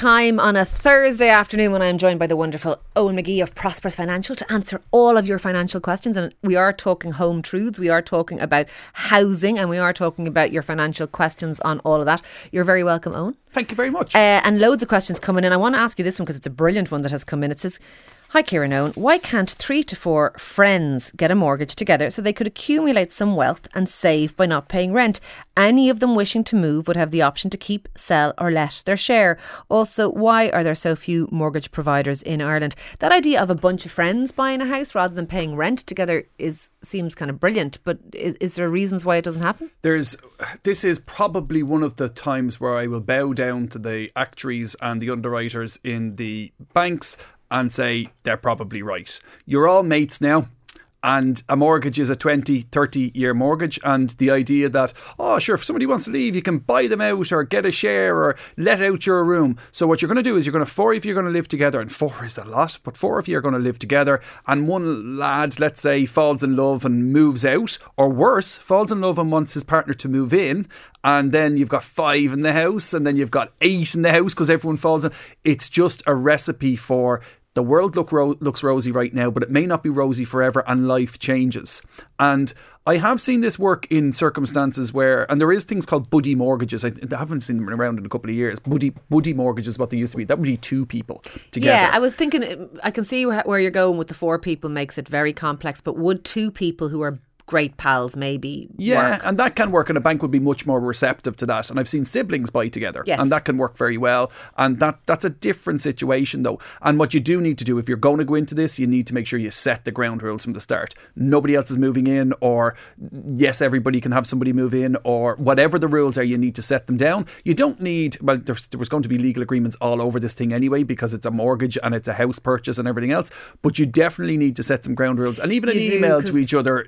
Time on a Thursday afternoon when I'm joined by the wonderful Owen McGee of Prosperous Financial to answer all of your financial questions. And we are talking home truths, we are talking about housing, and we are talking about your financial questions on all of that. You're very welcome, Owen. Thank you very much. Uh, and loads of questions coming in. I want to ask you this one because it's a brilliant one that has come in. It says, Hi, Kieran Owen. Why can't three to four friends get a mortgage together so they could accumulate some wealth and save by not paying rent? Any of them wishing to move would have the option to keep, sell, or let their share. Also, why are there so few mortgage providers in Ireland? That idea of a bunch of friends buying a house rather than paying rent together is seems kind of brilliant. But is, is there reasons why it doesn't happen? There's this is probably one of the times where I will bow down to the actuaries and the underwriters in the banks and say they're probably right. You're all mates now. And a mortgage is a 20, 30 year mortgage. And the idea that, oh, sure, if somebody wants to leave, you can buy them out or get a share or let out your room. So, what you're going to do is you're going to, four if you're going to live together, and four is a lot, but four if you're going to live together, and one lad, let's say, falls in love and moves out, or worse, falls in love and wants his partner to move in, and then you've got five in the house, and then you've got eight in the house because everyone falls in. It's just a recipe for the world look ro- looks rosy right now, but it may not be rosy forever, and life changes. And I have seen this work in circumstances where, and there is things called buddy mortgages. I, I haven't seen them around in a couple of years. Buddy buddy mortgages, what they used to be. That would be two people together. Yeah, I was thinking. I can see where you're going with the four people makes it very complex. But would two people who are great pals maybe yeah work. and that can work and a bank would be much more receptive to that and I've seen siblings buy together yes. and that can work very well and that that's a different situation though and what you do need to do if you're going to go into this you need to make sure you set the ground rules from the start nobody else is moving in or yes everybody can have somebody move in or whatever the rules are you need to set them down you don't need well there was going to be legal agreements all over this thing anyway because it's a mortgage and it's a house purchase and everything else but you definitely need to set some ground rules and even an You do, email to each other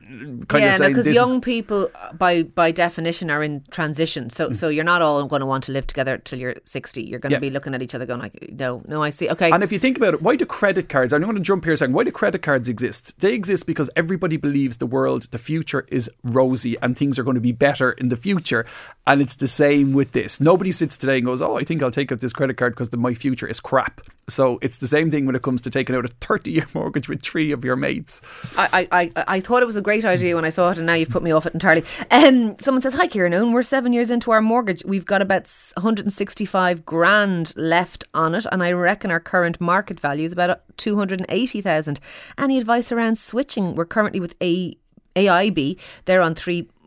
kind yeah, of saying because young people, uh, by by definition, are in transition. So, so you're not all going to want to live together till you're sixty. You're going to be looking at each other, going like, "No, no, I see." Okay, And if you think about it, why do credit cards? I'm going to jump here a second. Why do credit cards exist? They exist because everybody believes the world, the future is rosy and things are going to be better in the future. And it's the same with this. Nobody sits today and goes, "Oh, I think I'll take out this credit card because my future is crap." So it's the same thing when it comes to taking out a 30 year mortgage with three of your mates. I, I, I, thought it was a great idea when I saw it, and now you've put me off it entirely. Um, someone says, "Hi, Kieran Owen. We're seven years into our mortgage. We've got about 165 grand left on it, and I reckon our current market value is about 280,000. Any advice around switching? We're currently with a AIB. They're on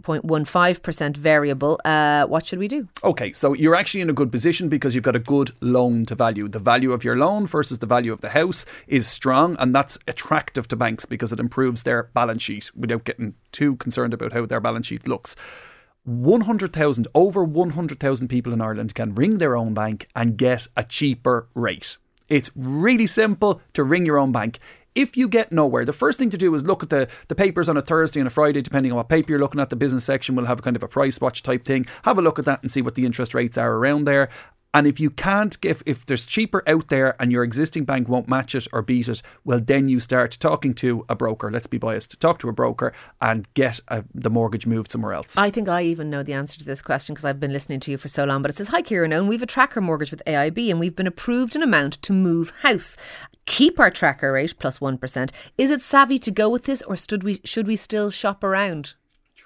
3.15% variable. Uh, what should we do? Okay, so you're actually in a good position because you've got a good loan to value. The value of your loan versus the value of the house is strong, and that's attractive to banks because it improves their balance sheet without getting too concerned about how their balance sheet looks. 100,000, over 100,000 people in Ireland can ring their own bank and get a cheaper rate. It's really simple to ring your own bank. If you get nowhere, the first thing to do is look at the, the papers on a Thursday and a Friday, depending on what paper you're looking at. The business section will have a kind of a price watch type thing. Have a look at that and see what the interest rates are around there. And if you can't give, if there's cheaper out there and your existing bank won't match it or beat it, well, then you start talking to a broker. Let's be biased. Talk to a broker and get a, the mortgage moved somewhere else. I think I even know the answer to this question because I've been listening to you for so long. But it says, Hi, Kieran Owen. We've a tracker mortgage with AIB and we've been approved an amount to move house. Keep our tracker rate plus 1. Is it savvy to go with this or should we, should we still shop around?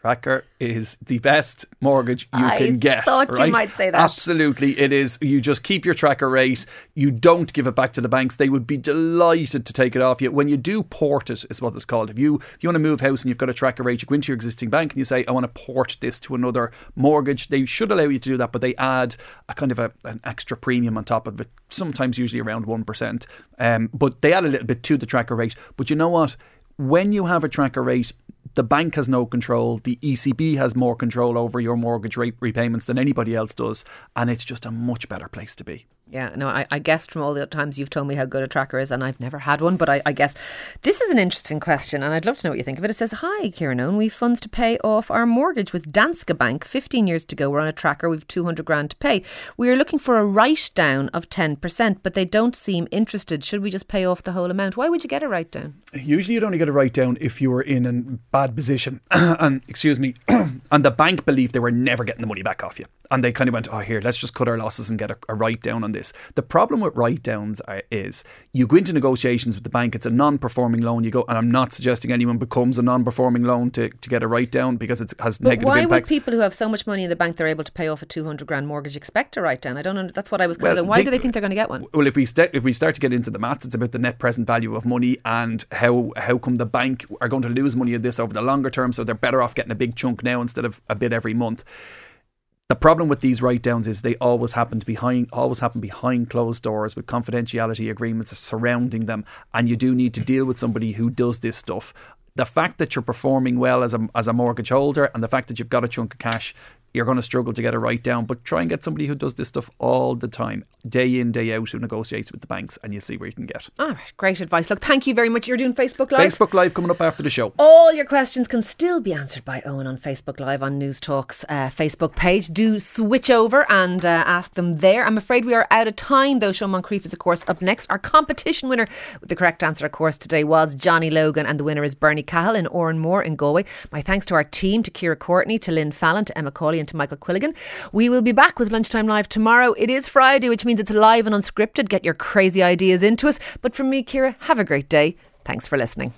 Tracker is the best mortgage you I can get. thought you might say that. Absolutely, it is. You just keep your tracker rate. You don't give it back to the banks. They would be delighted to take it off you. When you do port it, is what it's called. If you if you want to move house and you've got a tracker rate, you go into your existing bank and you say, "I want to port this to another mortgage." They should allow you to do that, but they add a kind of a, an extra premium on top of it. Sometimes, usually around one percent. Um, but they add a little bit to the tracker rate. But you know what? When you have a tracker rate, the bank has no control. The ECB has more control over your mortgage rate repayments than anybody else does, and it's just a much better place to be. Yeah, no, I, I guessed from all the times you've told me how good a tracker is, and I've never had one, but I, I guessed. This is an interesting question, and I'd love to know what you think of it. It says, Hi, Kieran Owen, we've funds to pay off our mortgage with Danske Bank. 15 years to go. We're on a tracker. We've 200 grand to pay. We are looking for a write down of 10%, but they don't seem interested. Should we just pay off the whole amount? Why would you get a write down? Usually, you'd only get a write down if you were in a bad position, and excuse me, and the bank believed they were never getting the money back off you, and they kind of went, "Oh, here, let's just cut our losses and get a, a write down on this." The problem with write downs is you go into negotiations with the bank, it's a non performing loan. You go, and I'm not suggesting anyone becomes a non performing loan to, to get a write down because it has But negative why impacts. would people who have so much money in the bank they're able to pay off a 200 grand mortgage expect a write down? I don't know. That's what I was Well, Why think- do they think they're going to get one? Well, if we st- if we start to get into the maths, it's about the net present value of money and how how come the bank are going to lose money of this over the longer term, so they're better off getting a big chunk now instead of a bit every month. The problem with these write downs is they always happen behind always happen behind closed doors with confidentiality agreements surrounding them, and you do need to deal with somebody who does this stuff. The fact that you're performing well as a as a mortgage holder and the fact that you've got a chunk of cash, you're going to struggle to get a write down. But try and get somebody who does this stuff all the time, day in day out, who negotiates with the banks, and you'll see where you can get. All right, great advice. Look, thank you very much. You're doing Facebook Live. Facebook Live coming up after the show. All your questions can still be answered by Owen on Facebook Live on Newstalk's uh, Facebook page. Do switch over and uh, ask them there. I'm afraid we are out of time, though. Sean Moncrieff is, of course, up next. Our competition winner with the correct answer, of course, today was Johnny Logan, and the winner is Bernie Cahill in Oranmore in Galway. My thanks to our team, to Kira Courtney, to Lynn Fallon, to Emma Cawley, and to Michael Quilligan. We will be back with Lunchtime Live tomorrow. It is Friday, which means it's live and unscripted. Get your crazy ideas into us. But from me, Ciara, have a great day. Thanks for listening.